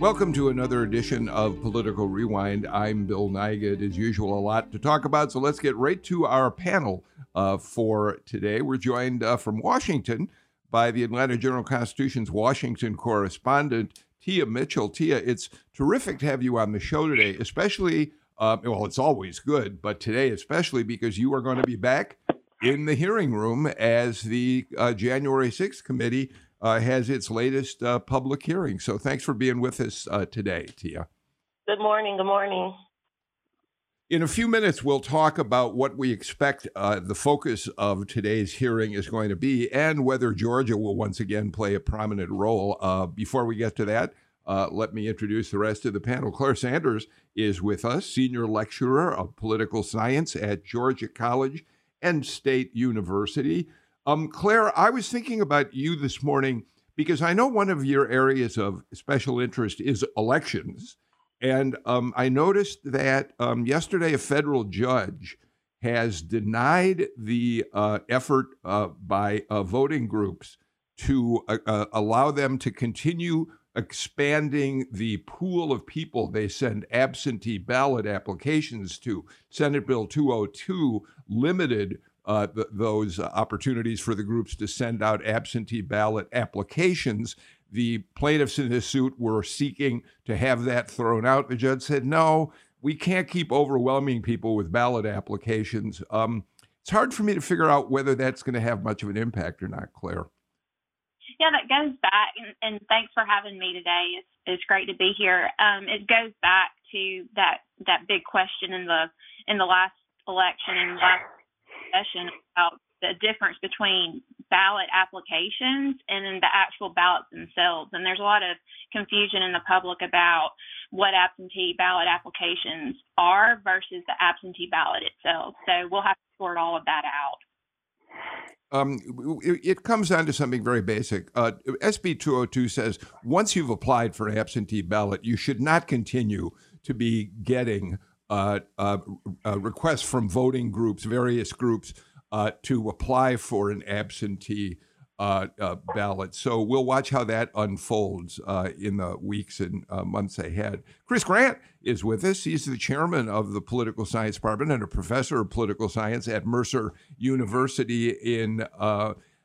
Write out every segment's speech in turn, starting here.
Welcome to another edition of Political Rewind. I'm Bill Nigut. As usual, a lot to talk about, so let's get right to our panel uh, for today. We're joined uh, from Washington by the Atlanta Journal Constitution's Washington correspondent, Tia Mitchell. Tia, it's terrific to have you on the show today, especially, uh, well, it's always good, but today especially because you are going to be back in the hearing room as the uh, January 6th committee has its latest uh, public hearing. So thanks for being with us uh, today, Tia. Good morning. Good morning. In a few minutes, we'll talk about what we expect uh, the focus of today's hearing is going to be and whether Georgia will once again play a prominent role. Uh, before we get to that, uh, let me introduce the rest of the panel. Claire Sanders is with us, senior lecturer of political science at Georgia College and State University. Um, Claire, I was thinking about you this morning because I know one of your areas of special interest is elections. And um, I noticed that um, yesterday a federal judge has denied the uh, effort uh, by uh, voting groups to uh, uh, allow them to continue expanding the pool of people they send absentee ballot applications to. Senate Bill 202 limited uh, th- those opportunities for the groups to send out absentee ballot applications. The plaintiffs in this suit were seeking to have that thrown out. The judge said, no, we can't keep overwhelming people with ballot applications. Um, it's hard for me to figure out whether that's going to have much of an impact or not, Claire. Yeah, that goes back, and, and thanks for having me today. It's, it's great to be here. Um, it goes back to that that big question in the in the last election and last session about the difference between ballot applications and then the actual ballots themselves. And there's a lot of confusion in the public about what absentee ballot applications are versus the absentee ballot itself. So we'll have to sort all of that out. Um, it comes down to something very basic. Uh, SB 202 says once you've applied for an absentee ballot, you should not continue to be getting uh, uh, uh requests from voting groups, various groups, uh, to apply for an absentee uh, ballot. So we'll watch how that unfolds in the weeks and months ahead. Chris Grant is with us. He's the chairman of the political science department and a professor of political science at Mercer University in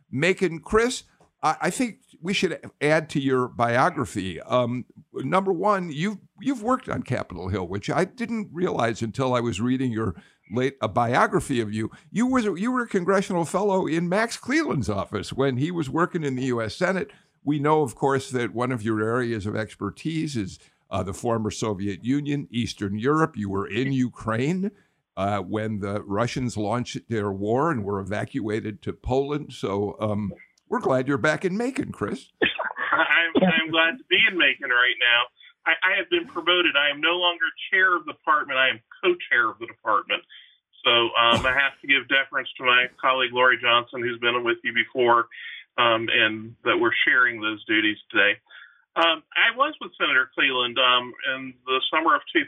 Macon. Chris, I, I, think we should add to your biography. Um, number one, you've you've worked on Capitol Hill, which I didn't realize until I was reading your late a biography of you. You was you were a congressional fellow in Max Cleland's office when he was working in the U.S. Senate. We know, of course, that one of your areas of expertise is uh, the former Soviet Union, Eastern Europe. You were in Ukraine uh, when the Russians launched their war and were evacuated to Poland. So um, we're glad you're back in Macon, Chris. I'm, I'm glad to be in Macon right now. I, I have been promoted. I am no longer chair of the department. I am co-chair of the department. So um, I have to give deference to my colleague Lori Johnson, who's been with you before, um, and that we're sharing those duties today. Um, I was with Senator Cleland um, in the summer of 2000.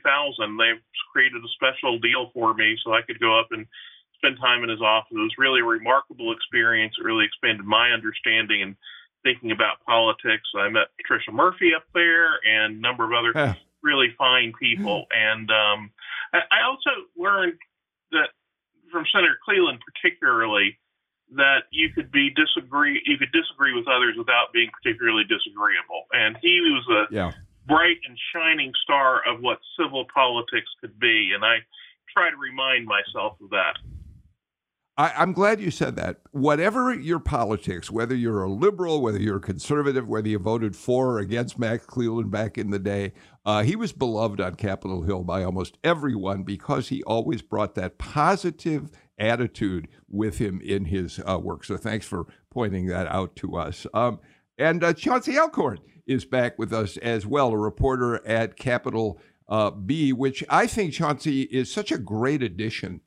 They created a special deal for me so I could go up and spend time in his office. It was really a remarkable experience. It really expanded my understanding and thinking about politics. I met Patricia Murphy up there and a number of other yeah. really fine people. And um, I, also learned that from Senator Cleland, particularly, that you could be disagree you could disagree with others without being particularly disagreeable. And he was a yeah. bright and shining star of what civil politics could be. And I try to remind myself of that. I, am glad you said that. Whatever your politics, whether you're a liberal, whether you're a conservative, whether you voted for or against Max Cleland back in the day, uh, he was beloved on Capitol Hill by almost everyone because he always brought that positive attitude with him in his uh, work. So thanks for pointing that out to us. Um, and uh, Chauncey Alcorn is back with us as well, a reporter at Capital uh, B, which I think, Chauncey, is such a great addition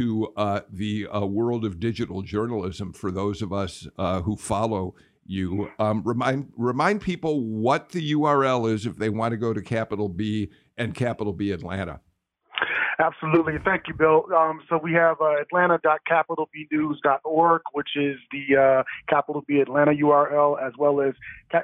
to uh, the uh, world of digital journalism for those of us uh, who follow you. Um, remind remind people what the URL is if they want to go to Capital B and Capital B Atlanta. Absolutely. Thank you, Bill. Um, so we have uh, atlanta.capitalbnews.org, which is the uh, Capital B Atlanta URL, as well as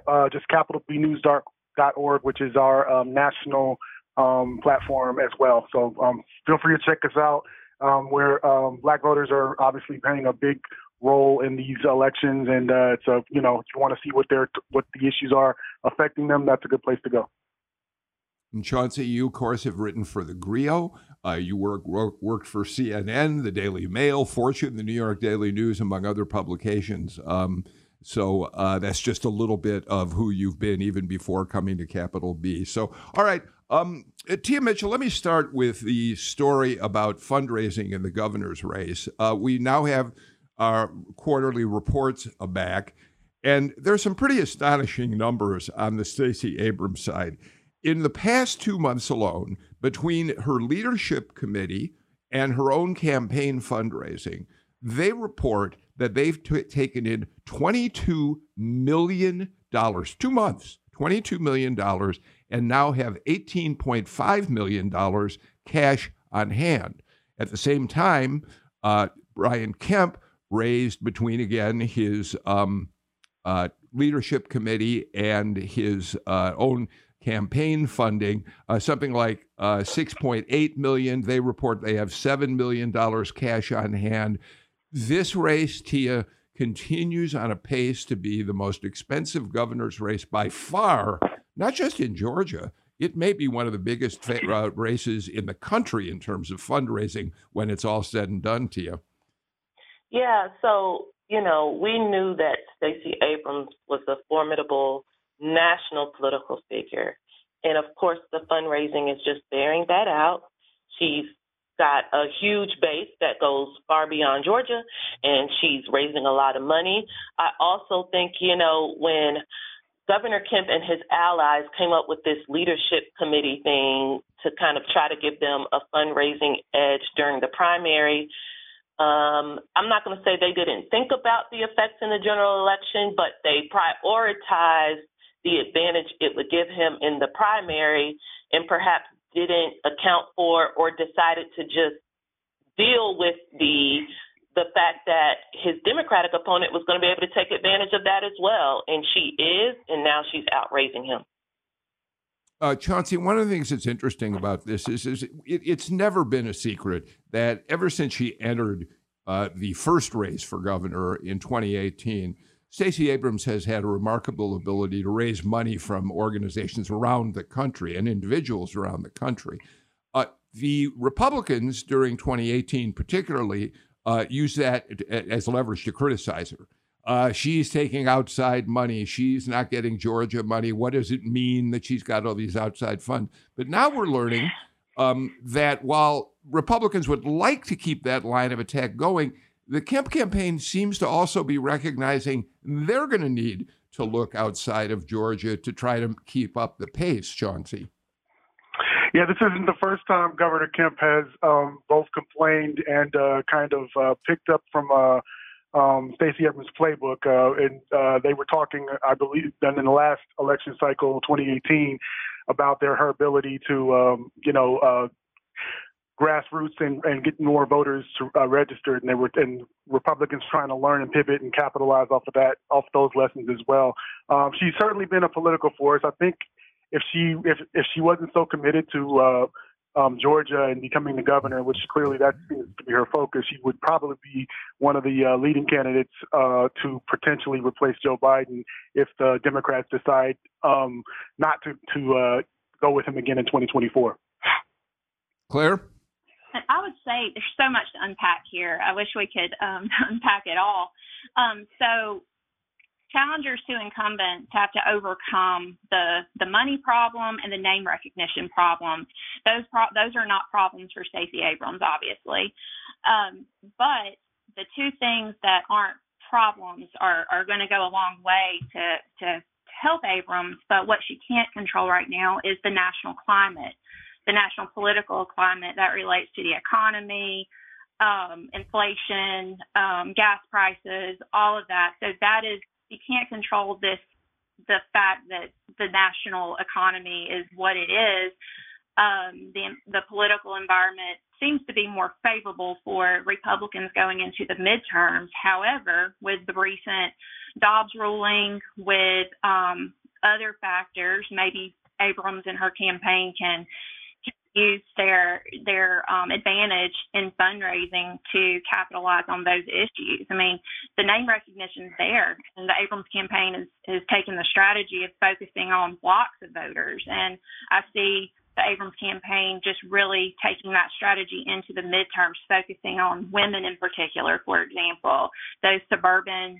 uh, just capitalbnews.org, which is our um, national um, platform as well. So um, feel free to check us out. Um, where um, black voters are obviously playing a big role in these elections, and uh, it's a you know if you want to see what their what the issues are affecting them, that's a good place to go. And Chauncey, you of course have written for the Grio. Uh, you work, work, worked for CNN, the Daily Mail, Fortune, the New York Daily News, among other publications. Um, so uh, that's just a little bit of who you've been even before coming to Capital B. So, all right, um, uh, Tia Mitchell, let me start with the story about fundraising in the governor's race. Uh, we now have our quarterly reports back, and there's some pretty astonishing numbers on the Stacey Abrams side. In the past two months alone, between her leadership committee and her own campaign fundraising, they report that they've t- taken in $22 million, two months, $22 million, and now have $18.5 million cash on hand. At the same time, uh, Brian Kemp raised between, again, his um, uh, leadership committee and his uh, own campaign funding, uh, something like uh, 6.8 million. They report they have seven million dollars cash on hand. This race, Tia, continues on a pace to be the most expensive governor's race by far, not just in Georgia. It may be one of the biggest fa- uh, races in the country in terms of fundraising when it's all said and done, Tia. Yeah, so, you know, we knew that Stacey Abrams was a formidable national political figure. And of course, the fundraising is just bearing that out. She's got a huge base that goes far beyond Georgia, and she's raising a lot of money. I also think, you know, when Governor Kemp and his allies came up with this leadership committee thing to kind of try to give them a fundraising edge during the primary. Um, I'm not going to say they didn't think about the effects in the general election, but they prioritized the advantage it would give him in the primary and perhaps didn't account for or decided to just deal with the the fact that his Democratic opponent was going to be able to take advantage of that as well. And she is, and now she's outraising him. Uh, Chauncey, one of the things that's interesting about this is, is it, it's never been a secret that ever since she entered uh, the first race for governor in 2018, Stacey Abrams has had a remarkable ability to raise money from organizations around the country and individuals around the country. Uh, the Republicans during 2018, particularly, uh, used that as leverage to criticize her. Uh, she's taking outside money. She's not getting Georgia money. What does it mean that she's got all these outside funds? But now we're learning um, that while Republicans would like to keep that line of attack going, the Kemp campaign seems to also be recognizing they're going to need to look outside of Georgia to try to keep up the pace, Chauncey. Yeah, this isn't the first time Governor Kemp has um, both complained and uh, kind of uh, picked up from uh, um, Stacey Abrams' playbook. Uh, and uh, they were talking, I believe, then in the last election cycle, 2018, about their her ability to, um, you know, uh, grassroots and, and get more voters to, uh, registered, and they were and Republicans trying to learn and pivot and capitalize off of that, off those lessons as well. Um, she's certainly been a political force. I think if she if if she wasn't so committed to uh, um, Georgia and becoming the governor, which clearly that seems to be her focus, she would probably be one of the uh, leading candidates uh, to potentially replace Joe Biden if the Democrats decide um, not to to uh, go with him again in 2024. Claire. I would say there's so much to unpack here. I wish we could um, unpack it all. Um, so, challengers to incumbents have to overcome the the money problem and the name recognition problem. Those pro- those are not problems for Stacey Abrams, obviously, um, but the two things that aren't problems are are going to go a long way to to help Abrams, but what she can't control right now is the national climate, the national political climate that relates to the economy, um, inflation, um, gas prices, all of that. So that is you can't control this the fact that the national economy is what it is. Um, the the political environment seems to be more favorable for Republicans going into the midterms. However, with the recent Dobbs ruling, with um, other factors, maybe Abrams and her campaign can use their their um, advantage in fundraising to capitalize on those issues. I mean, the name recognition is there, and the Abrams campaign is is taking the strategy of focusing on blocks of voters, and I see the Abrams campaign just really taking that strategy into the midterms, focusing on women in particular, for example, those suburban,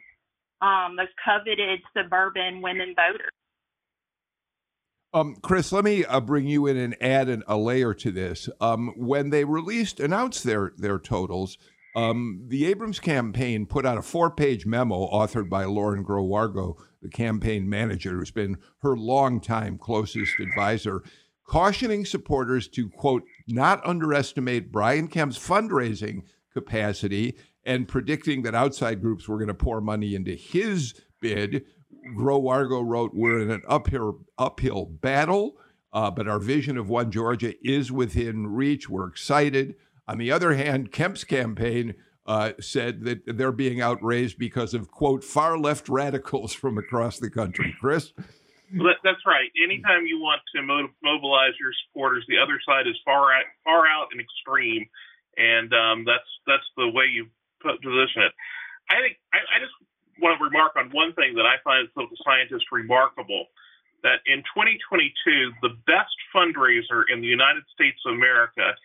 um, those coveted suburban women voters. Um, Chris, let me uh, bring you in and add an, a layer to this. Um, when they released, announced their their totals, um, the Abrams campaign put out a four-page memo authored by Lauren Groh-Wargo, the campaign manager, who's been her longtime closest advisor, cautioning supporters to quote not underestimate Brian Kemp's fundraising capacity and predicting that outside groups were going to pour money into his bid Groh-Wargo wrote, "We're in an uphill uphill battle, uh, but our vision of one Georgia is within reach. We're excited." On the other hand, Kemp's campaign uh, said that they're being outraised because of quote far left radicals from across the country. Chris. That's right. Anytime you want to mobilize your supporters, the other side is far out, far out and extreme, and um, that's that's the way you position it. I think I, I just want to remark on one thing that I find as political scientist remarkable that in 2022, the best fundraiser in the United States of America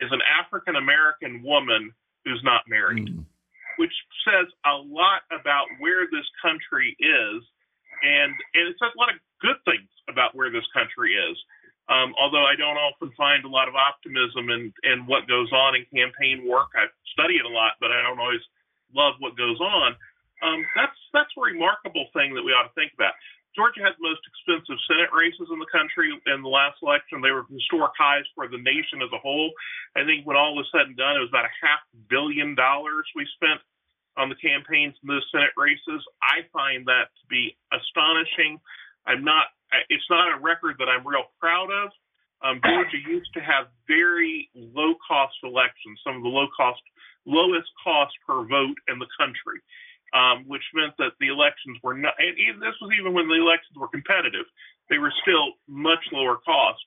is an African American woman who's not married, mm. which says a lot about where this country is. And, and it says a lot of good things about where this country is. Um, although I don't often find a lot of optimism in, in what goes on in campaign work. I study it a lot, but I don't always love what goes on. Um, that's that's a remarkable thing that we ought to think about. Georgia had the most expensive Senate races in the country in the last election. They were historic highs for the nation as a whole. I think when all was said and done, it was about a half billion dollars we spent on the campaigns in those Senate races. I find that to be astonishing. I'm not. It's not a record that I'm real proud of. Um, Georgia used to have very low cost elections, some of the low cost, lowest cost per vote in the country um, which meant that the elections were not, and this was even when the elections were competitive, they were still much lower cost,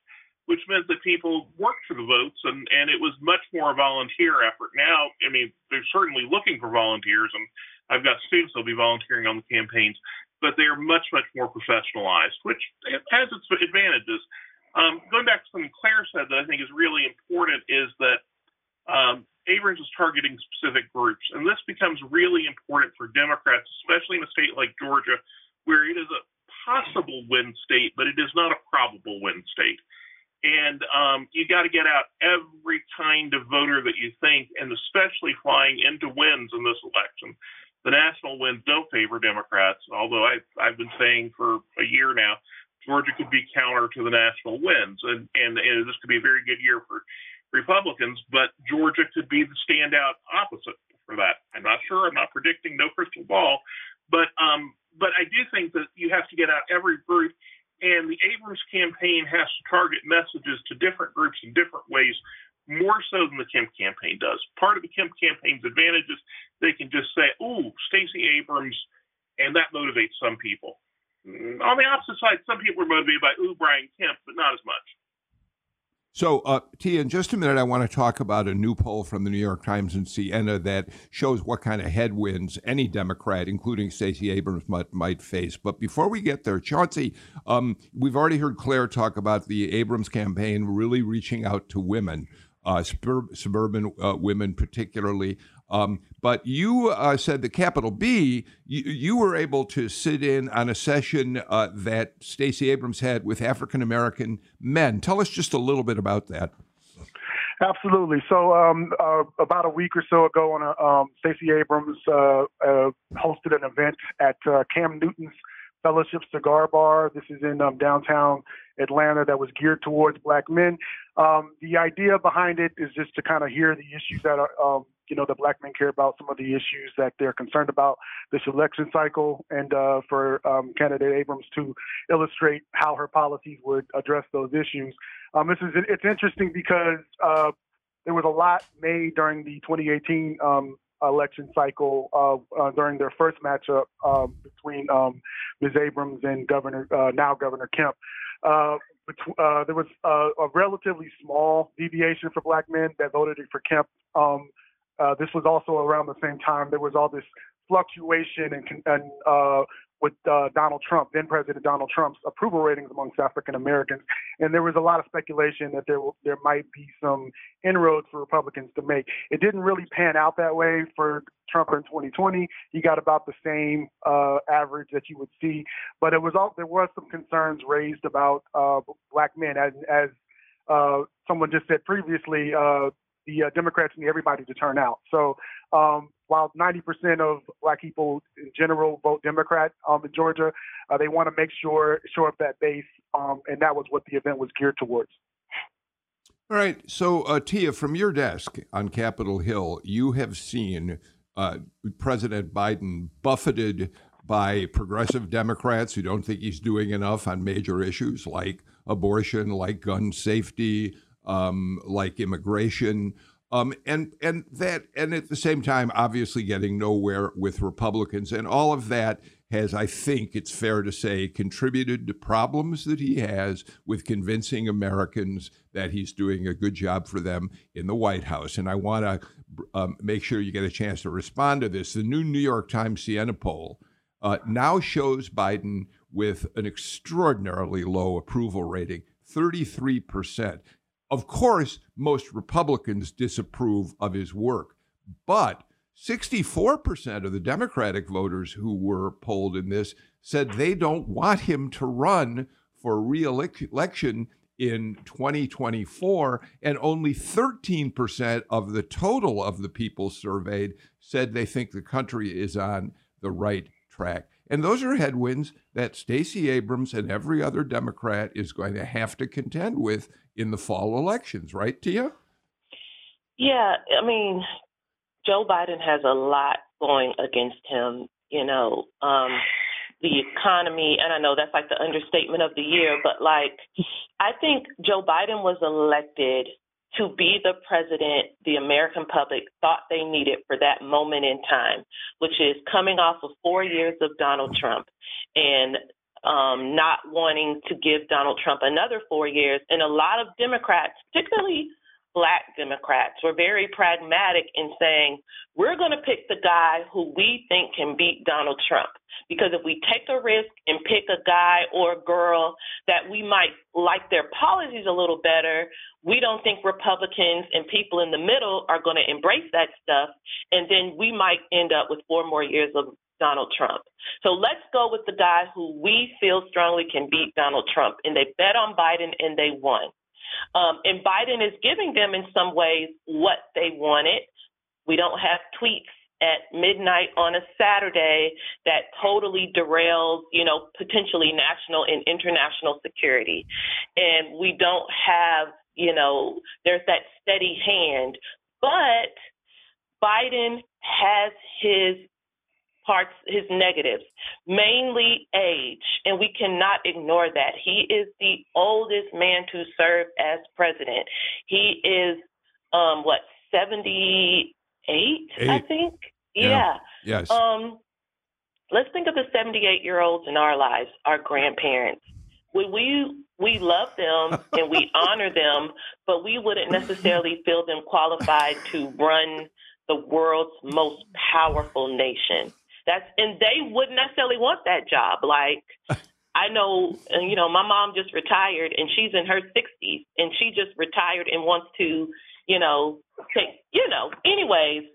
which meant that people worked for the votes and, and it was much more a volunteer effort. Now, I mean, they're certainly looking for volunteers, and I've got students that'll be volunteering on the campaigns, but they are much, much more professionalized, which has its advantages. Um, going back to something Claire said that I think is really important is that um, Abrams is targeting specific groups, and this becomes really important for Democrats, especially in a state like Georgia, where it is a possible win state, but it is not a probable win state. And um, you got to get out every kind of voter that you think, and especially flying into wins in this election. The national wins don't favor Democrats, although I, I've been saying for a year now, Georgia could be counter to the national wins, and, and, and this could be a very good year for Republicans, but Georgia could be the standout opposite for that. I'm not sure. I'm not predicting. No crystal ball, but um, but I do think that you have to get out every group, and the Abrams campaign has to target messages to different groups in different ways, more so than the Kemp campaign does. Part of the Kemp campaign's advantage is they can just say, "Ooh, Stacey Abrams," and that motivates some people. On the opposite side, some people are motivated by "Ooh, Brian Kemp," but not as much. So, uh, T, in just a minute, I want to talk about a new poll from the New York Times and Siena that shows what kind of headwinds any Democrat, including Stacey Abrams, might, might face. But before we get there, Chauncey, um, we've already heard Claire talk about the Abrams campaign really reaching out to women, uh, suburban uh, women particularly. Um, but you uh, said the capital B, you, you, were able to sit in on a session uh, that Stacey Abrams had with African American men. Tell us just a little bit about that. Absolutely. So, um, uh, about a week or so ago, on a, um, Stacey Abrams uh, uh, hosted an event at uh, Cam Newton's Fellowship Cigar Bar. This is in um, downtown Atlanta that was geared towards black men. Um, the idea behind it is just to kind of hear the issues that are, um, you know, the black men care about, some of the issues that they're concerned about this election cycle, and uh, for um, candidate Abrams to illustrate how her policies would address those issues. Um, this is it's interesting because uh, there was a lot made during the 2018 um, election cycle uh, uh, during their first matchup um, between um, Ms. Abrams and Governor uh, now Governor Kemp. Uh, uh, there was uh, a relatively small deviation for black men that voted for Kemp. Um, this was also around the same time there was all this fluctuation and, and with uh, Donald Trump, then President Donald Trump's approval ratings amongst African Americans, and there was a lot of speculation that there there might be some inroads for Republicans to make. It didn't really pan out that way for Trump in 2020. He got about the same uh, average that you would see, but it was all there was some concerns raised about uh, black men as as uh, someone just said previously. Uh, the uh, Democrats need everybody to turn out. So um, while 90% of black people in general vote Democrat um, in Georgia, uh, they want to make sure shore up that base, um, and that was what the event was geared towards. All right. So, uh, Tia, from your desk on Capitol Hill, you have seen uh, President Biden buffeted by progressive Democrats who don't think he's doing enough on major issues like abortion, like gun safety, um, like immigration. Um, and and that and at the same time, obviously getting nowhere with Republicans, and all of that has, I think, it's fair to say, contributed to problems that he has with convincing Americans that he's doing a good job for them in the White House. And I want to um, make sure you get a chance to respond to this. The new New York Times Siena poll uh, now shows Biden with an extraordinarily low approval rating, 33 percent. Of course, most Republicans disapprove of his work, but 64% of the Democratic voters who were polled in this said they don't want him to run for re-election in 2024 and only 13% of the total of the people surveyed said they think the country is on the right track. And those are headwinds that Stacey Abrams and every other Democrat is going to have to contend with in the fall elections, right, Tia? Yeah, I mean, Joe Biden has a lot going against him. You know, um, the economy, and I know that's like the understatement of the year, but like, I think Joe Biden was elected to be the president the American public thought they needed for that moment in time, which is coming off of four years of Donald Trump and um, not wanting to give Donald Trump another four years. And a lot of Democrats, particularly black Democrats, were very pragmatic in saying, we're going to pick the guy who we think can beat Donald Trump. Because if we take a risk and pick a guy or a girl that we might like their policies a little better, we don't think Republicans and people in the middle are going to embrace that stuff. And then we might end up with four more years of Donald Trump. So let's go with the guy who we feel strongly can beat Donald Trump. And they bet on Biden and they won. Um, and Biden is giving them, in some ways, what they wanted. We don't have tweets at midnight on a Saturday that totally derails, you know, potentially national and international security. And we don't have, you know, there's that steady hand. But Biden has his parts, his negatives, mainly age, and we cannot ignore that. He is the oldest man to serve as president. He is, um, what, 78, Eight. I think? Yeah. yeah. Yes. Um, let's think of the 78 year olds in our lives, our grandparents. We, we we love them and we honor them, but we wouldn't necessarily feel them qualified to run the world's most powerful nation. That's and they wouldn't necessarily want that job. Like I know, you know, my mom just retired and she's in her 60s and she just retired and wants to, you know, take, you know, anyways,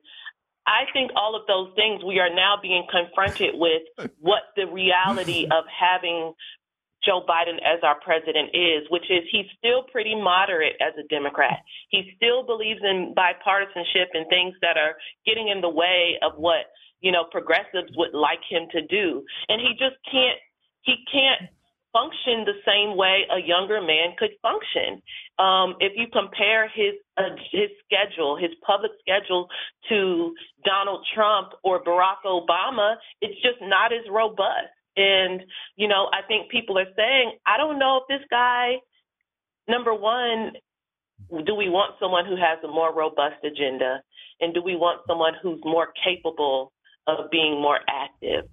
I think all of those things we are now being confronted with what the reality of having Joe Biden as our president is, which is he's still pretty moderate as a Democrat. He still believes in bipartisanship and things that are getting in the way of what you know, progressives would like him to do. And he just can't he can't function the same way a younger man could function. Um, if you compare his uh, his schedule, his public schedule to Donald Trump or Barack Obama, it's just not as robust. And you know, I think people are saying, I don't know if this guy. Number one, do we want someone who has a more robust agenda, and do we want someone who's more capable of being more active?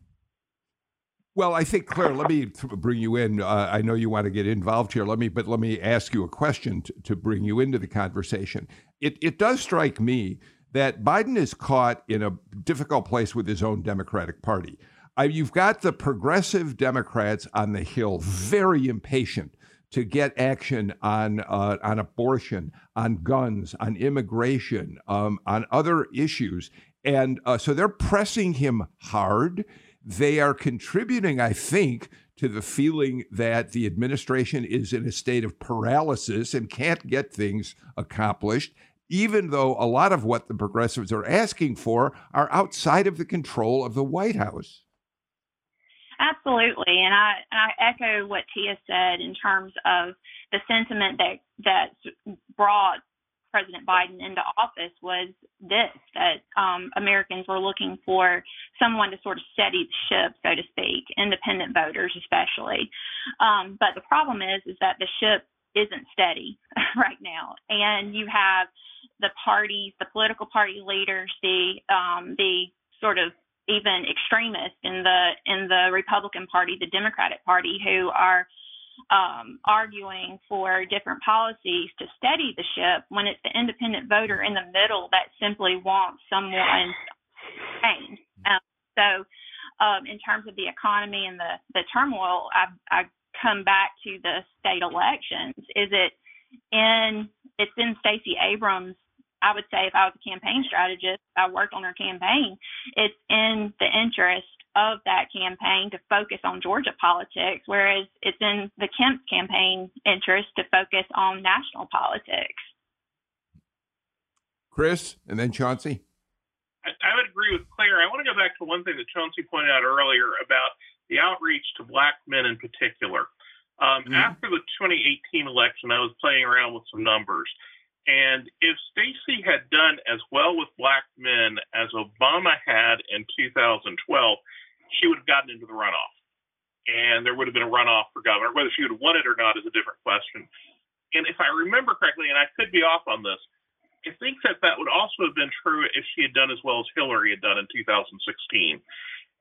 Well, I think Claire, let me bring you in. Uh, I know you want to get involved here. Let me, but let me ask you a question to, to bring you into the conversation. It it does strike me that Biden is caught in a difficult place with his own Democratic Party. Uh, you've got the progressive Democrats on the Hill very impatient to get action on uh, on abortion, on guns, on immigration, um, on other issues, and uh, so they're pressing him hard they are contributing, I think, to the feeling that the administration is in a state of paralysis and can't get things accomplished, even though a lot of what the progressives are asking for are outside of the control of the White House. Absolutely, and I, I echo what Tia said in terms of the sentiment that that brought President Biden into office was this that um, Americans were looking for someone to sort of steady the ship, so to speak, independent voters especially. Um, but the problem is, is that the ship isn't steady right now, and you have the parties, the political party leaders, the um, the sort of even extremists in the in the Republican Party, the Democratic Party, who are um, arguing for different policies to steady the ship when it's the independent voter in the middle that simply wants someone change. Um, so, um, in terms of the economy and the, the turmoil, I, I come back to the state elections. Is it in it's in Stacey Abrams I would say if I was a campaign strategist, I worked on her campaign, it's in the interest of that campaign to focus on Georgia politics, whereas it's in the Kemp campaign interest to focus on national politics. Chris, and then Chauncey. I, I would agree with Claire. I want to go back to one thing that Chauncey pointed out earlier about the outreach to black men in particular. Um, mm-hmm. After the 2018 election, I was playing around with some numbers. And if Stacey had done as well with black men as Obama had in 2012, she would have gotten into the runoff. And there would have been a runoff for governor. Whether she would have won it or not is a different question. And if I remember correctly, and I could be off on this, I think that that would also have been true if she had done as well as Hillary had done in 2016.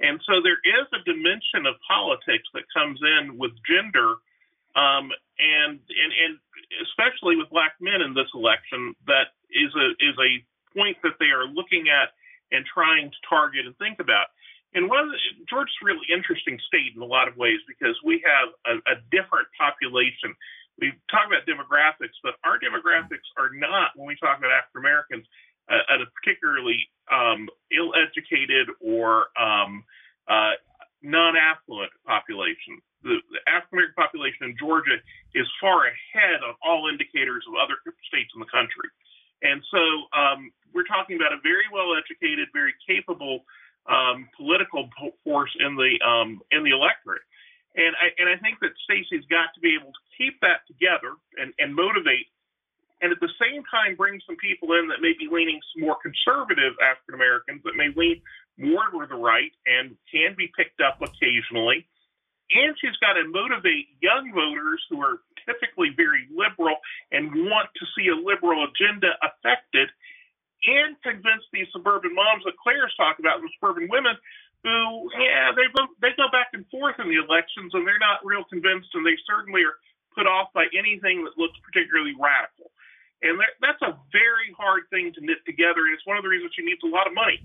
And so there is a dimension of politics that comes in with gender, um, and, and and especially with black men in this election, that is a is a point that they are looking at and trying to target and think about. And one of the, Georgia's a really interesting state in a lot of ways because we have a, a different population. We talk about demographics, but our demographics are not, when we talk about African Americans, uh, a particularly um, ill-educated or um, uh, non-affluent population. The, the African American population in Georgia is far ahead of all indicators of other states in the country. And so um, we're talking about a very well educated, very capable um, political force in the um, in the electorate. And I and I think that Stacey's got to be able to keep that together and, and motivate, and at the same time bring some people in that may be leaning some more conservative African Americans that may lean more to the right and can be picked up occasionally. And she's got to motivate young voters who are typically very liberal and want to see a liberal agenda affected and convince these suburban moms that Claire's talking about, the suburban women who, yeah, they go, they go back and forth in the elections and they're not real convinced and they certainly are put off by anything that looks particularly radical. And that, that's a very hard thing to knit together. And it's one of the reasons she needs a lot of money.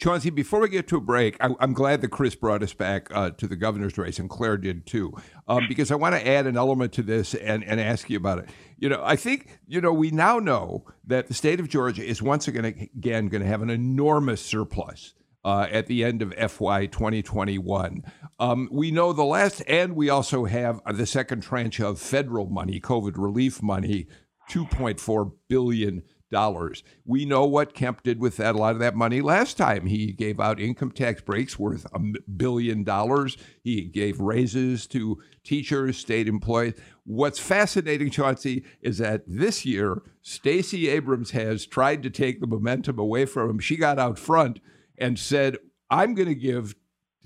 Chauncey, before we get to a break, I, am glad that Chris brought us back uh, to the governor's race, and Claire did too, um, because I want to add an element to this and, and ask you about it. You know, I think, you know, we now know that the state of Georgia is once again, again going to have an enormous surplus. Uh, at the end of FY 2021. Um, we know the last, and we also have the second tranche of federal money, COVID relief money, $2.4 billion dollars. We know what Kemp did with that a lot of that money last time. He gave out income tax breaks worth a billion dollars. He gave raises to teachers, state employees. What's fascinating, Chauncey, is that this year Stacey Abrams has tried to take the momentum away from him. She got out front and said, "I'm going to give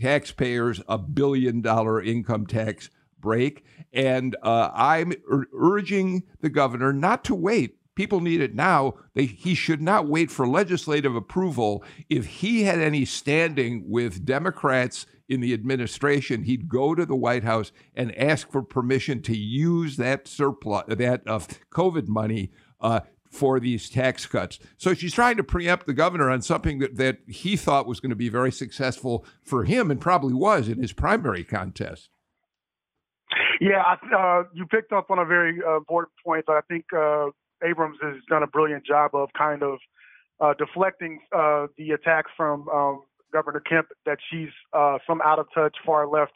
taxpayers a billion dollar income tax break. And uh, I'm ur- urging the governor not to wait. People need it now. They, he should not wait for legislative approval. If he had any standing with Democrats in the administration, he'd go to the White House and ask for permission to use that surplus, that of uh, COVID money, uh, for these tax cuts. So she's trying to preempt the governor on something that, that he thought was going to be very successful for him and probably was in his primary contest. Yeah, uh, you picked up on a very uh, important point. I think uh, Abrams has done a brilliant job of kind of uh, deflecting uh, the attacks from um, Governor Kemp that she's uh, some out of touch, far left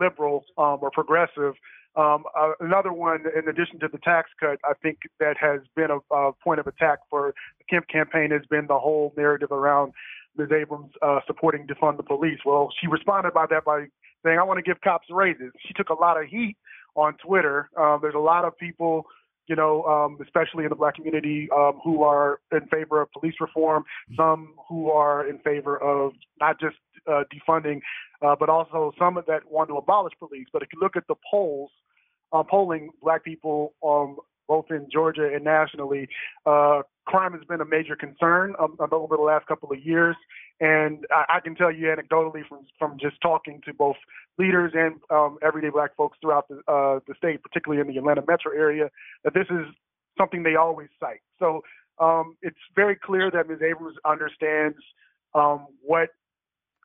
liberal um, or progressive. Um, another one, in addition to the tax cut, I think that has been a, a point of attack for the Kemp campaign has been the whole narrative around Ms. Abrams supporting defund the police. Well, she responded by that by saying, I want to give cops raises. She took a lot of heat on Twitter. Um, there's a lot of people, you know, um, especially in the black community, um, who are in favor of police reform, some who are in favor of not just uh, defunding, uh, but also some that want to abolish police. But if you look at the polls, uh, polling black people um, both in Georgia and nationally, uh, crime has been a major concern um, over the last couple of years. And I, I, can tell you anecdotally from from just talking to both leaders and um, everyday Black folks throughout the uh, the state, particularly in the Atlanta metro area, that this is something they always cite. So um, it's very clear that Ms. Abrams understands um, what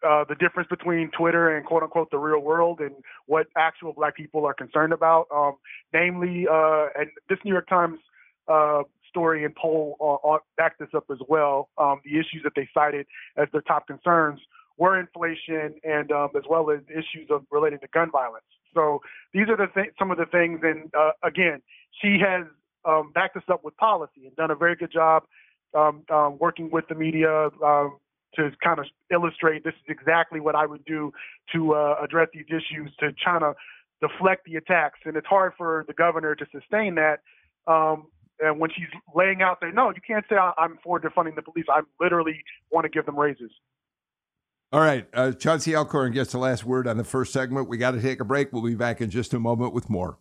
uh, the difference between Twitter and quote unquote the real world and what actual black people are concerned about. Um, namely, uh, and this New York Times uh, story and poll uh, backed this up as well. Um, the issues that they cited as their top concerns were inflation and um, as well as issues of relating to gun violence. So these are the th- some of the things. And uh, again, she has um, backed this up with policy and done a very good job um, um, working with the media um, to kind of illustrate this is exactly what I would do to uh, address these issues to try to deflect the attacks. And it's hard for the governor to sustain that. Um, and when she's laying out there, no, you can't say I'm for defunding the police. I literally want to give them raises. All right. Uh, Chauncey Alcorn gets the last word on the first segment. We got to take a break. We'll be back in just a moment with more.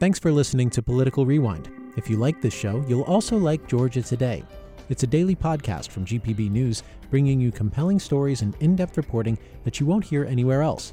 Thanks for listening to Political Rewind. If you like this show, you'll also like Georgia Today. It's a daily podcast from GPB News, bringing you compelling stories and in depth reporting that you won't hear anywhere else.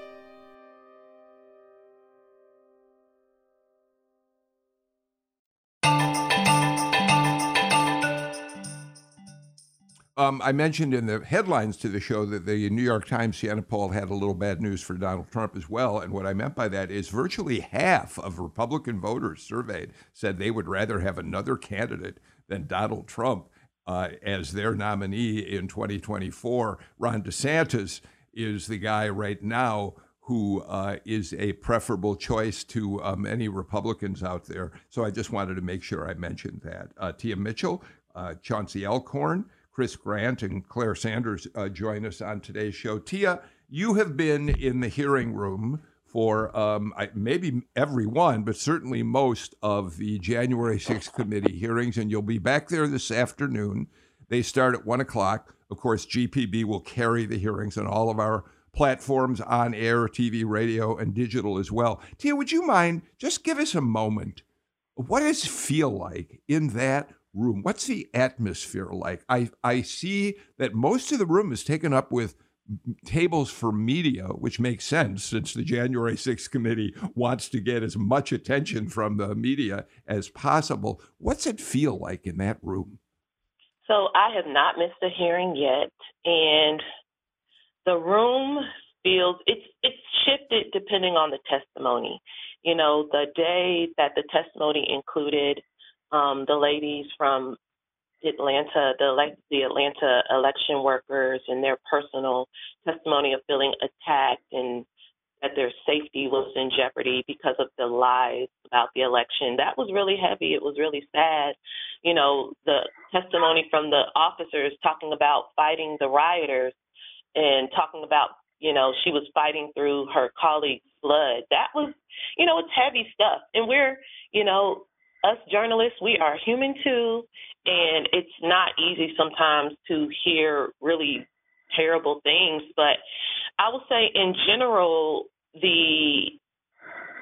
Um, I mentioned in the headlines to the show that the New York Times Siena poll had a little bad news for Donald Trump as well. And what I meant by that is virtually half of Republican voters surveyed said they would rather have another candidate than Donald Trump uh, as their nominee in 2024. Ron DeSantis is the guy right now who uh, is a preferable choice to uh, many Republicans out there. So I just wanted to make sure I mentioned that. Uh, Tia Mitchell, uh, Chauncey Alcorn, Chris Grant and Claire Sanders uh, join us on today's show. Tia, you have been in the hearing room for um, maybe every one, but certainly most of the January 6th committee hearings, and you'll be back there this afternoon. They start at 1 o'clock. Of course, GPB will carry the hearings on all of our platforms on air, TV, radio, and digital as well. Tia, would you mind just give us a moment? What does it feel like in that room? What's the atmosphere like? I, I see that most of the room is taken up with tables for media, which makes sense since the January 6th committee wants to get as much attention from the media as possible. What's it feel like in that room? So I have not missed a hearing yet, and the room feels it's it's shifted depending on the testimony. You know, the day that the testimony included um, the ladies from Atlanta, the the Atlanta election workers, and their personal testimony of feeling attacked and that their safety was in jeopardy because of the lies about the election. That was really heavy. It was really sad. You know, the testimony from the officers talking about fighting the rioters and talking about, you know, she was fighting through her colleagues' blood. That was, you know, it's heavy stuff. And we're, you know, us journalists, we are human too. And it's not easy sometimes to hear really terrible things. But I will say, in general, the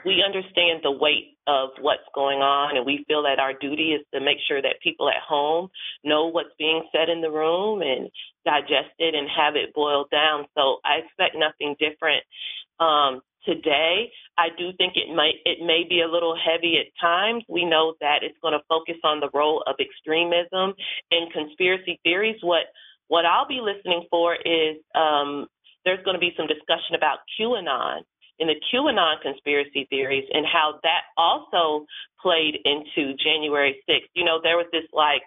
we understand the weight of what's going on, and we feel that our duty is to make sure that people at home know what's being said in the room and digest it and have it boiled down. So I expect nothing different um, today. I do think it might it may be a little heavy at times. We know that it's going to focus on the role of extremism and conspiracy theories. What what I'll be listening for is um, there's going to be some discussion about QAnon in the QAnon conspiracy theories and how that also played into January 6th. You know, there was this like,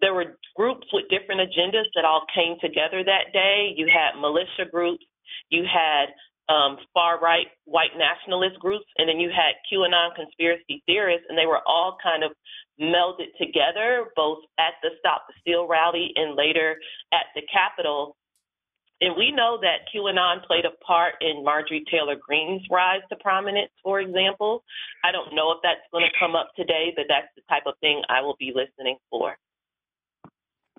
there were groups with different agendas that all came together that day. You had militia groups, you had um, far right white nationalist groups, and then you had QAnon conspiracy theorists, and they were all kind of melded together, both at the Stop the Steal rally and later at the Capitol. And we know that QAnon played a part in Marjorie Taylor Greene's rise to prominence, for example. I don't know if that's going to come up today, but that's the type of thing I will be listening for.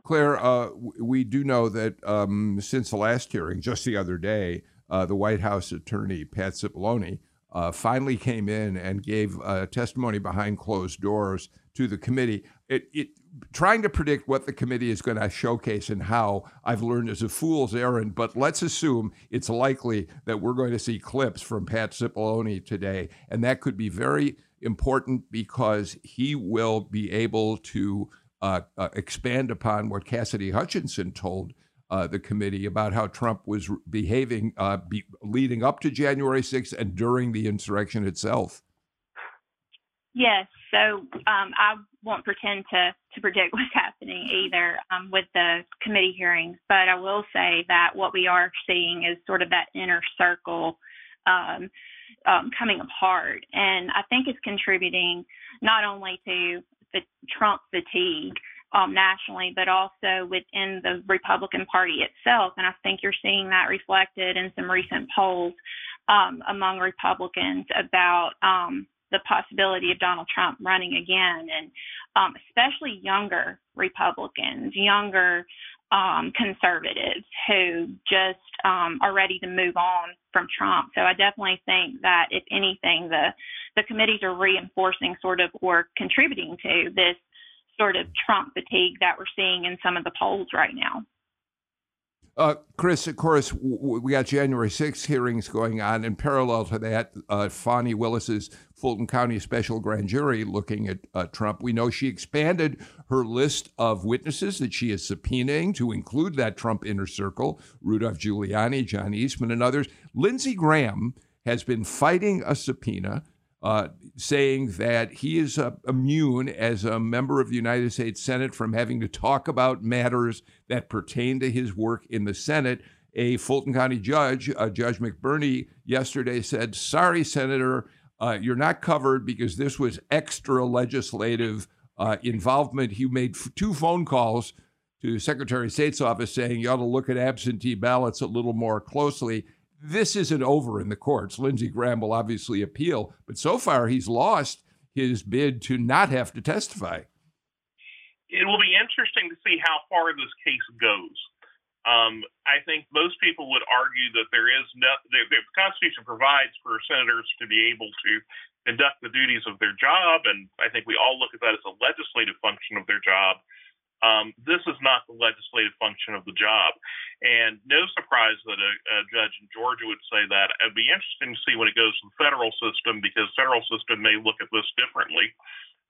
Claire, uh, we do know that um, since the last hearing, just the other day, uh, the White House attorney, Pat Cipollone, uh, finally came in and gave testimony behind closed doors to the committee. It, it, trying to predict what the committee is going to showcase and how I've learned is a fool's errand. But let's assume it's likely that we're going to see clips from Pat Cipollone today, and that could be very important because he will be able to uh, uh, expand upon what Cassidy Hutchinson told. Uh, the committee about how Trump was behaving uh, be, leading up to January 6th and during the insurrection itself. Yes. So um, I won't pretend to, to predict what's happening either um, with the committee hearings, but I will say that what we are seeing is sort of that inner circle um, um coming apart. And I think it's contributing not only to the Trump fatigue um, nationally, but also within the Republican Party itself. And I think you're seeing that reflected in some recent polls um, among Republicans about the possibility of Donald Trump running again, and um, especially younger Republicans, younger um, conservatives who just um, are ready to move on from Trump. So I definitely think that if anything, the the committees are reinforcing sort of or contributing to this sort of Trump fatigue that we're seeing in some of the polls right now. Uh, Chris, of course, we got January 6th hearings going on. In parallel to that, uh, Willis's Fulton County Special Grand Jury looking at uh, Trump. We know she expanded her list of witnesses that she is subpoenaing to include that Trump inner circle, Rudolph Giuliani, John Eastman, and others. Lindsey Graham has been fighting a subpoena uh, saying that he is uh, immune as a member of the United States Senate from having to talk about matters that pertain to his work in the Senate. A Fulton County judge, uh, Judge McBurney, yesterday said, Sorry, Senator, uh, you're not covered because this was extra legislative uh, involvement. He made f- two phone calls to Secretary of State's office saying you ought to look at absentee ballots a little more closely this isn't over in the courts. Lindsey Graham will obviously appeal, but so far he's lost his bid to not have to testify. It will be interesting to see how far this case goes. Um, I think most people would argue that there is no, the, the Constitution provides for senators to be able to conduct the duties of their job, and I think we all look at that as a legislative function of their job. Um, this is not the legislative function of the job. And no surprise that a, a, judge in Georgia would say that. It'd be interesting to see when it goes to the federal system because federal system may look at this differently.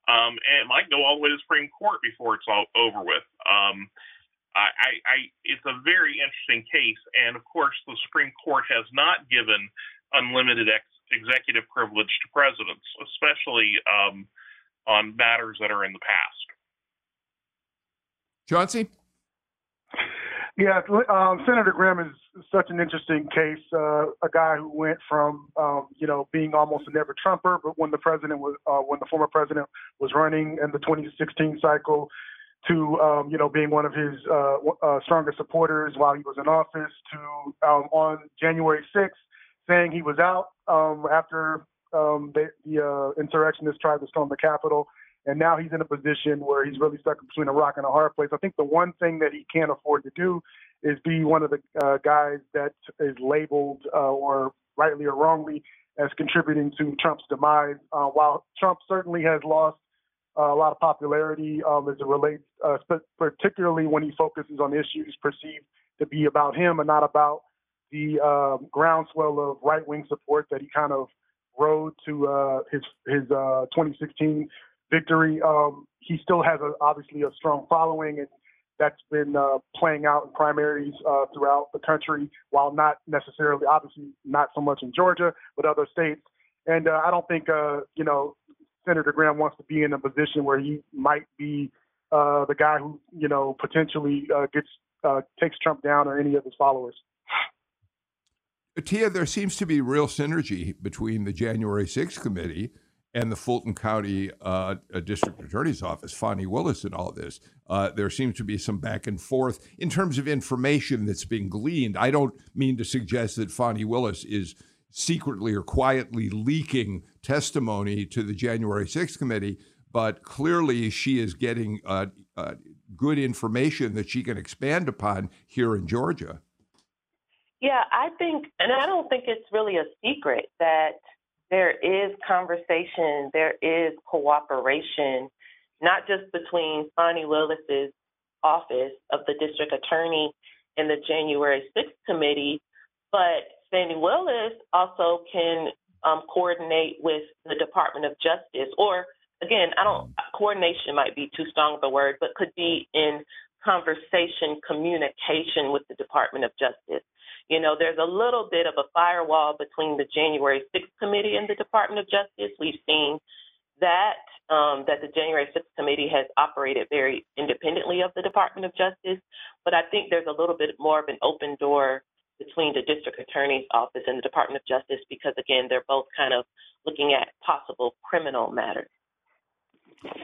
Um, and it might go all the way to the Supreme Court before it's all over with. Um, I, I, it's a very interesting case. And of course, the Supreme Court has not given unlimited ex- executive privilege to presidents, especially um, on matters that are in the past. Chauncey? Yeah, um, Senator Graham is such an interesting case. Uh, a guy who went from, um, you know, being almost a never Trumper, but when the president was, uh, when the former president was running in the 2016 cycle, to, um, you know, being one of his uh, uh, strongest supporters while he was in office, to um, on January 6th saying he was out um, after um, the, the uh, insurrectionists tried to storm the Capitol and now he's in a position where he's really stuck between a rock and a hard place. I think the one thing that he can't afford to do is be one of the uh, guys that is labeled, uh, or rightly or wrongly, as contributing to Trump's demise. Uh, while Trump certainly has lost uh, a lot of popularity um, as it relates, uh, particularly when he focuses on issues perceived to be about him and not about the um, groundswell of right-wing support that he kind of rode to uh, his his 2016 victory. Um, he still has a, obviously a strong following, and that's been uh, playing out in primaries uh, throughout the country, while not necessarily, obviously, not so much in Georgia, but other states. And uh, I don't think, uh, you know, Senator Graham wants to be in a position where he might be uh, the guy who, you know, potentially uh, gets takes Trump down or any of his followers. Tia, there seems to be real synergy between the January 6th committee and the Fulton County uh, uh, District Attorney's Office, Fani Willis, and all this. Uh, there seems to be some back and forth in terms of information that's being gleaned. I don't mean to suggest that Fani Willis is secretly or quietly leaking testimony to the January 6th committee, but clearly she is getting uh, uh, good information that she can expand upon here in Georgia. Yeah, I think, and I don't think it's really a secret that there is conversation, there is cooperation, not just between Fani Willis's office of the district attorney and the January 6th committee, but Sandy Willis also can um, coordinate with the Department of Justice, or again, I don't coordination might be too strong of a word, but could be in conversation, communication with the Department of Justice. You know, there's a little bit of a firewall between the January 6th committee and the Department of Justice. We've seen that um, that the January 6th committee has operated very independently of the Department of Justice, but I think there's a little bit more of an open door between the district attorney's office and the Department of Justice because again, they're both kind of looking at possible criminal matters.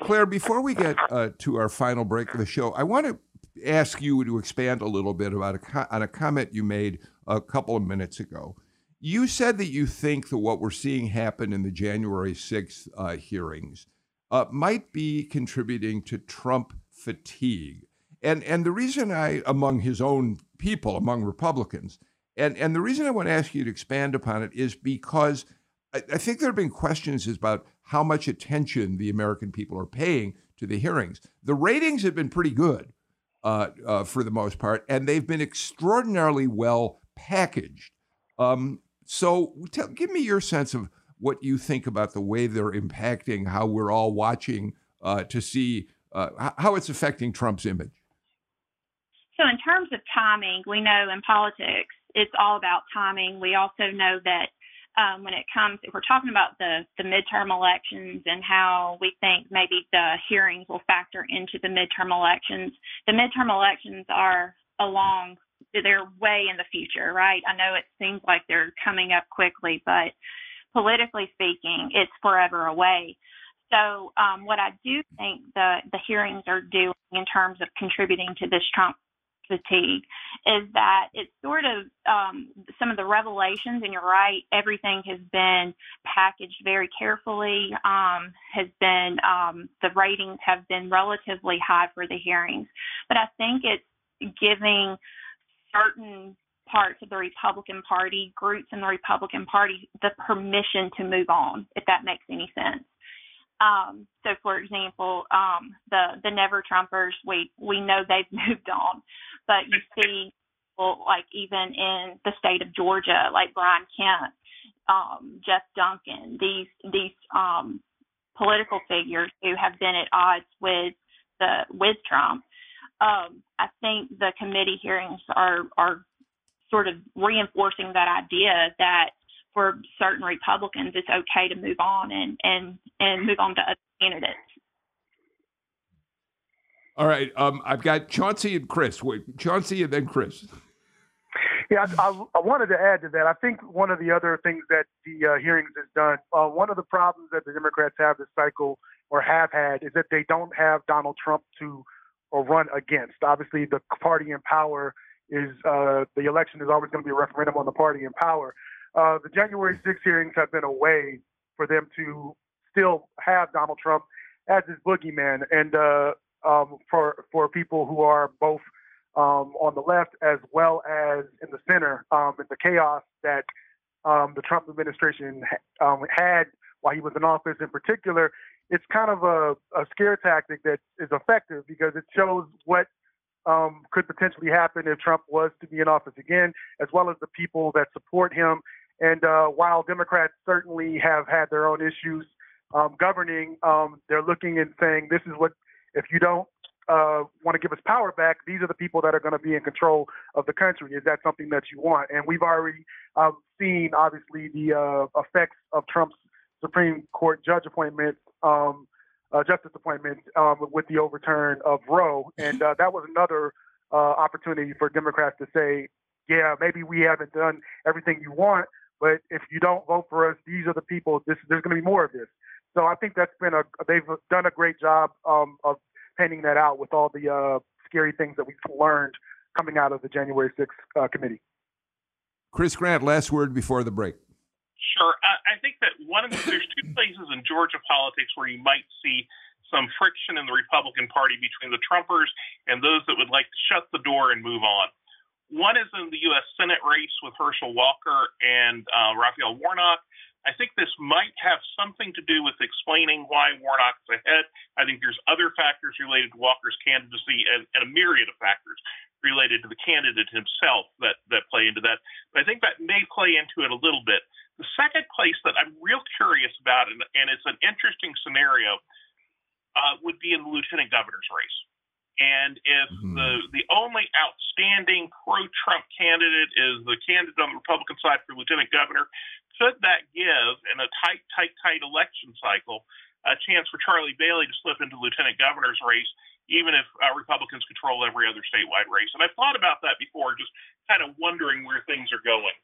Claire, before we get uh, to our final break of the show, I want to ask you to expand a little bit about a, on a comment you made a couple of minutes ago. You said that you think that what we're seeing happen in the January 6th uh, hearings uh, might be contributing to Trump fatigue. And, and the reason I, among his own people, among Republicans, and, and the reason I want to ask you to expand upon it is because I, I think there have been questions about how much attention the American people are paying to the hearings. The ratings have been pretty good uh, uh, for the most part, and they've been extraordinarily well packaged. Um, so, tell, give me your sense of what you think about the way they're impacting how we're all watching uh, to see uh, how it's affecting Trump's image. So, in terms of timing, we know in politics it's all about timing. We also know that um, when it comes, if we're talking about the, the midterm elections and how we think maybe the hearings will factor into the midterm elections, the midterm elections are along, they're way in the future, right? I know it seems like they're coming up quickly, but politically speaking, it's forever away. So, um, what I do think the, the hearings are doing in terms of contributing to this Trump fatigue is that it's sort of um, some of the revelations, and you're right, everything has been packaged very carefully, um, has been, um, the ratings have been relatively high for the hearings. But I think it's giving certain parts of the Republican Party, groups in the Republican Party, the permission to move on, if that makes any sense. Um, so, for example, um, the the Never Trumpers, we we know they've moved on, but you see, well, like even in the state of Georgia, like Brian Kemp, um, Jeff Duncan, these these um, political figures who have been at odds with the with Trump. Um, I think the committee hearings are are sort of reinforcing that idea that for certain Republicans, it's okay to move on and and and move on to other candidates. All right. Um, I've got Chauncey and Chris. Wait, Chauncey and then Chris. Yeah, I, I, wanted to add to that. I think one of the other things that the uh, hearings has done, uh, one of the problems that the Democrats have this cycle or have had is that they don't have Donald Trump to or run against. Obviously, the party in power is uh, the election is always going to be a referendum on the party in power. Uh, the January 6 hearings have been a way for them to still have Donald Trump as his boogeyman, and uh, um, for for people who are both um, on the left as well as in the center, um, in the chaos that um, the Trump administration um, had while he was in office. In particular, it's kind of a, a scare tactic that is effective because it shows what um, could potentially happen if Trump was to be in office again, as well as the people that support him. And uh, while Democrats certainly have had their own issues um, governing, um, they're looking and saying, this is what, if you don't uh, want to give us power back, these are the people that are going to be in control of the country. Is that something that you want? And we've already um, seen, obviously, the uh, effects of Trump's Supreme Court judge appointment, um, uh, justice appointment, um, with the overturn of Roe, and uh, that was another uh, opportunity for Democrats to say, yeah, maybe we haven't done everything you want, but if you don't vote for us, these are the people. This there's going to be more of this. So I think that's been a they've done a great job um, of painting that out with all the uh, scary things that we've learned coming out of the January 6th uh, committee. Chris Grant, last word before the break. Sure. I, I think that one of the, there's two places in Georgia politics where you might see some friction in the Republican Party between the Trumpers and those that would like to shut the door and move on. One is in the U.S. Senate race with Herschel Walker and uh, Raphael Warnock. I think this might have something to do with explaining why Warnock's ahead. I think there's other factors related to Walker's candidacy and, and, a myriad of factors related to the candidate himself that, that play into that. But I think that may play into it a little bit. The second place that I'm real curious about, and, and it's an interesting scenario, uh, would be in the lieutenant governor's race. And if mm-hmm. the the only outstanding pro-Trump candidate is the candidate on the Republican side for lieutenant governor, could that give, in a tight, tight, tight election cycle, a chance for Charlie Bailey to slip into lieutenant governor's race, even if uh, Republicans control every other statewide race? And I've thought about that before, just kind of wondering where things are going.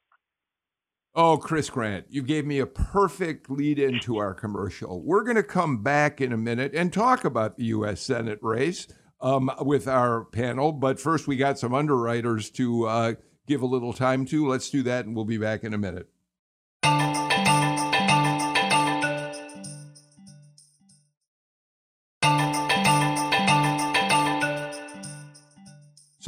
Oh, Chris Grant, you gave me a perfect lead into our commercial. We're going to come back in a minute and talk about the U.S. Senate race um, with our panel. But first, we got some underwriters to uh, give a little time to. Let's do that, and we'll be back in a minute.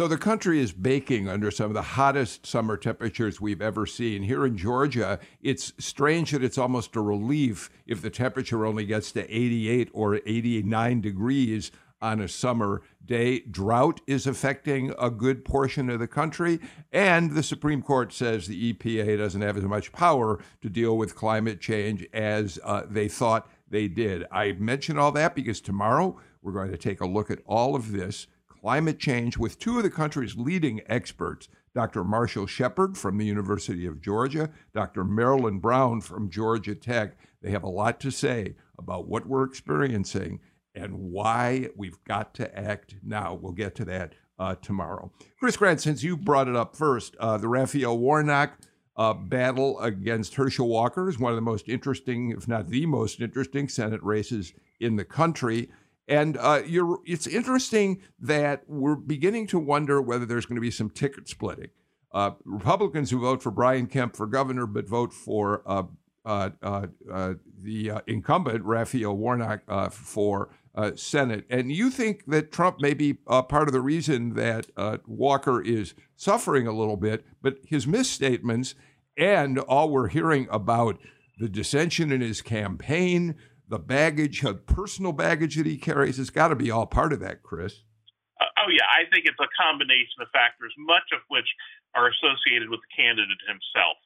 So the country is baking under some of the hottest summer temperatures we've ever seen. Here in Georgia, it's strange that it's almost a relief if the temperature only gets to 88 or 89 degrees on a summer day. Drought is affecting a good portion of the country, and the Supreme Court says the EPA doesn't have as much power to deal with climate change as uh, they thought they did. I mention all that because tomorrow we're going to take a look at all of this climate change with two of the country's leading experts. Dr. Marshall Shepard from the University of Georgia, Dr. Marilyn Brown from Georgia Tech. They have a lot to say about what we're experiencing and why we've got to act now. We'll get to that uh, tomorrow. Chris Grant, since you brought it up first, uh, the Raphael Warnock uh, battle against Herschel Walker is one of the most interesting, if not the most interesting, Senate races in the country. And uh, it's interesting that we're beginning to wonder whether there's going to be some ticket splitting. Uh, Republicans who vote for Brian Kemp for governor but vote for uh, the incumbent Raphael Warnock for uh, Senate. And you think that Trump may be uh, part of the reason that uh, Walker is suffering a little bit, but his misstatements and all we're hearing about the dissension in his campaign, the baggage, the personal baggage that he carries, has got to be all part of that, Chris. Uh, oh, yeah. I think it's a combination of factors, much of which are associated with the candidate himself.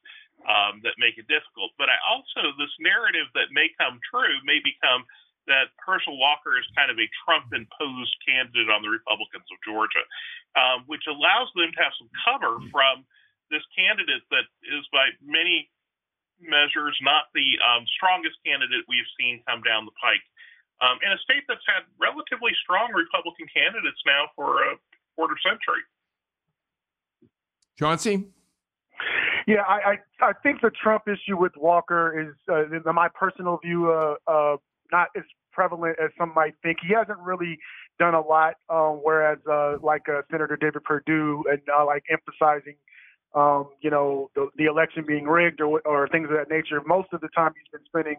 Um, that make it difficult. But I also, this narrative that may come true may become that Herschel Walker is kind of a Trump imposed candidate on the Republicans of Georgia, um, which allows them to have some cover from this candidate that is, by many measures, not the um, strongest candidate we've seen come down the pike um, in a state that's had relatively strong Republican candidates now for a quarter century. Chauncey? Yeah, I, I, I think the Trump issue with Walker is, uh, in my personal view, uh, uh, not as prevalent as some might think. He hasn't really done a lot, um, whereas uh, like uh, Senator David Perdue and uh, like emphasizing, um, you know, the, the election being rigged or, or things of that nature. Most of the time, he's been spending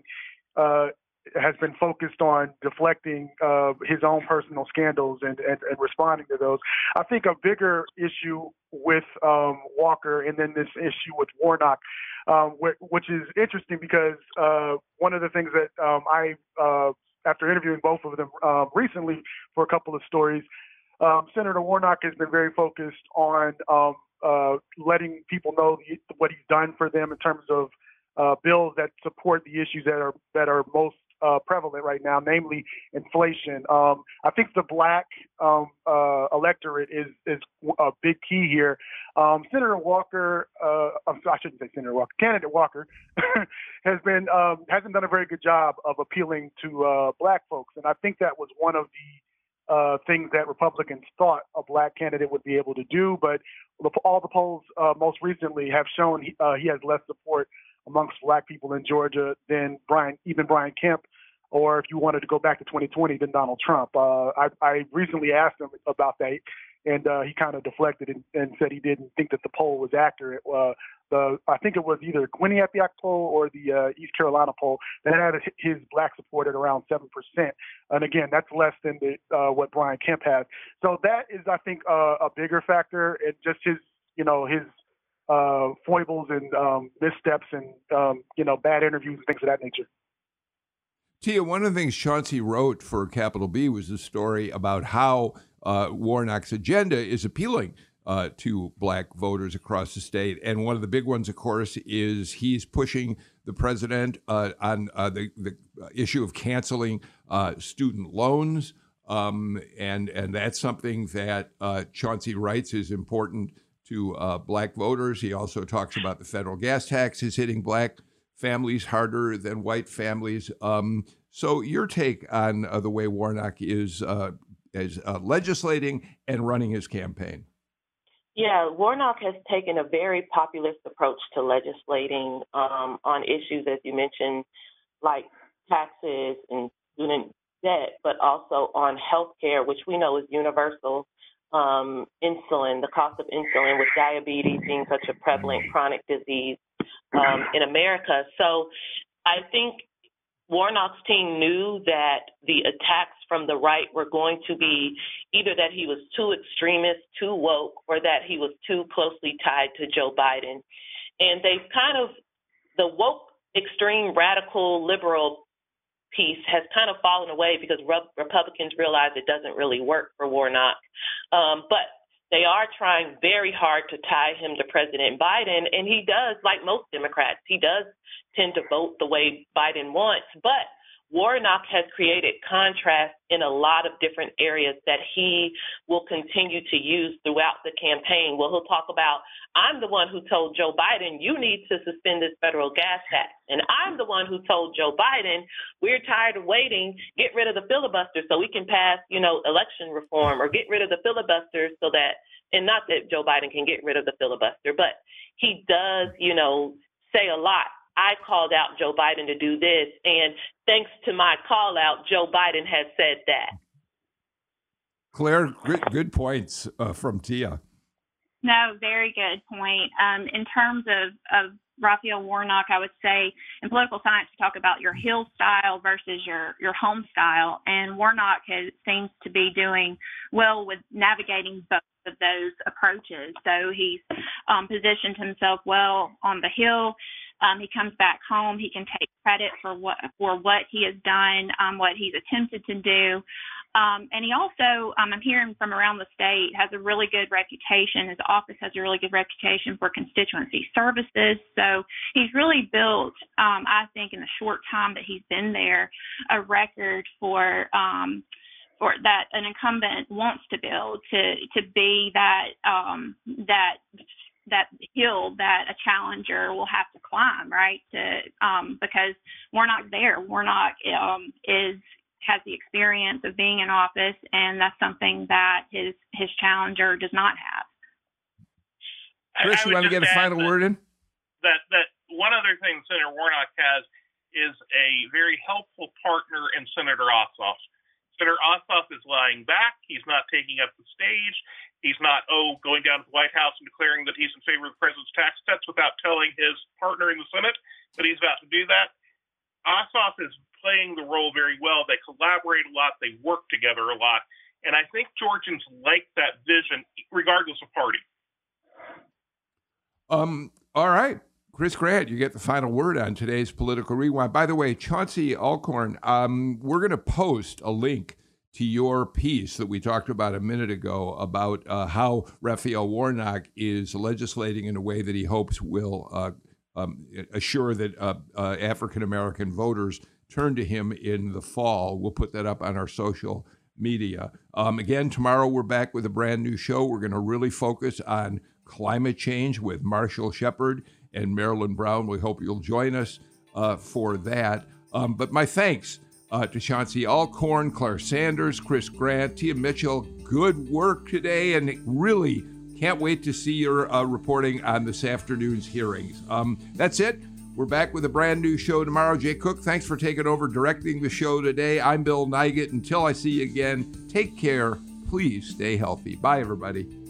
uh, has been focused on deflecting uh, his own personal scandals and, and, and, responding to those. I think a bigger issue with um, Walker and then this issue with Warnock, um, which is interesting because uh, one of the things that um, I, uh, after interviewing both of them um, recently for a couple of stories, um, Senator Warnock has been very focused on um, uh, letting people know what he's done for them in terms of uh, bills that support the issues that are that are most uh, prevalent right now, namely inflation. Um, I think the black um, uh, electorate is is a big key here. Um, Senator Walker, uh, I shouldn't say Senator Walker, candidate Walker, has been um, hasn't done a very good job of appealing to uh, black folks, and I think that was one of the uh, things that Republicans thought a black candidate would be able to do, but all the polls uh, most recently have shown he, uh, he has less support amongst black people in Georgia than Brian, even Brian Kemp, or if you wanted to go back to 2020, than Donald Trump. Uh, I, I recently asked him about that, and uh, he kind of deflected and, and, said he didn't think that the poll was accurate. The I think it was either the Quinnipiac poll or the uh, East Carolina poll that had his black support at around seven percent, and again, that's less than the, uh, what Brian Kemp has. So that is, I think, uh, a bigger factor, and just his, you know, his uh, foibles and um, missteps and um, you know bad interviews and things of that nature. Tia, one of the things Chauncey wrote for Capital B was a story about how uh, Warnock's agenda is appealing uh, to black voters across the state. And one of the big ones, of course, is he's pushing the president uh, on uh, the, the issue of canceling uh, student loans. Um, and, and that's something that uh, Chauncey writes is important to black voters. He also talks about the federal gas tax is hitting black families harder than white families. Um, so, your take on uh, the way Warnock is uh, is uh, legislating and running his campaign? Yeah, Warnock has taken a very populist approach to legislating um, on issues, as you mentioned, like taxes and student debt, but also on health care, which we know is universal um, insulin, the cost of insulin with diabetes being such a prevalent chronic disease um, in America. So I think Warnock's team knew that the attacks from the right were going to be either that he was too extremist, too woke, or that he was too closely tied to Joe Biden. And they've kind of, the woke, extreme, radical, liberal piece has kind of fallen away because Republicans realize it doesn't really work for Warnock. Um, but they are trying very hard to tie him to President Biden, and he does, like most Democrats, he does tend to vote the way Biden wants. But Warnock has created contrast in a lot of different areas that he will continue to use throughout the campaign. Well, he'll talk about, I'm the one who told Joe Biden, you need to suspend this federal gas tax. And I'm the one who told Joe Biden, we're tired of waiting, get rid of the filibuster so we can pass, you know, election reform or get rid of the filibuster so that, and not that Joe Biden can get rid of the filibuster, but he does, you know, say a lot I called out Joe Biden to do this, and thanks to my call out, Joe Biden has said that. Claire, good, good points uh, from Tia. No, very good point. Um, in terms of, of Raphael Warnock, I would say in political science, we talk about your Hill style versus your, your home style. And Warnock has, seems to be doing well with navigating both of those approaches. So he's um, positioned himself well on the Hill um, he comes back home, he can take credit for what for what he has done, um, what he's attempted to do. Um, and he also, um, I'm hearing from around the state, has a really good reputation. His office has a really good reputation for constituency services. So he's really built, um, I think, in the short time that he's been there, a record for um, for that an incumbent wants to build to to be that um, that that hill that a challenger will have to climb, right? To um, because Warnock there, Warnock um, is has the experience of being in office, and that's something that his his challenger does not have. Chris, you want to get a final that, word in? That that one other thing Senator Warnock has is a very helpful partner in Senator Ossoff. Senator Ossoff is lying back. He's not taking up the stage. He's not, oh, going down to the White House and declaring that he's in favor of the president's tax cuts without telling his partner in the Senate that he's about to do that. Ossoff is playing the role very well. They collaborate a lot. They work together a lot. And I think Georgians like that vision, regardless of party. Um, all right. Chris Grant, you get the final word on today's political rewind. By the way, Chauncey Alcorn, um, we're going to post a link to your piece that we talked about a minute ago about uh, how Raphael Warnock is legislating in a way that he hopes will uh, um, assure that uh, uh African American voters turn to him in the fall. We'll put that up on our social media. Um, again, tomorrow we're back with a brand new show. We're going to really focus on climate change with Marshall Shepard and Marilyn Brown. We hope you'll join us uh, for that. Um, but my thanks uh, to Alcorn, Claire Sanders, Chris Grant, Tia Mitchell. Good work today, and really can't wait to see your uh, reporting on this afternoon's hearings. Um, that's it. We're back with a brand new show tomorrow. Jay Cook, thanks for taking over directing the show today. I'm Bill Nigut. Until I see you again, take care. Please stay healthy. Bye, everybody.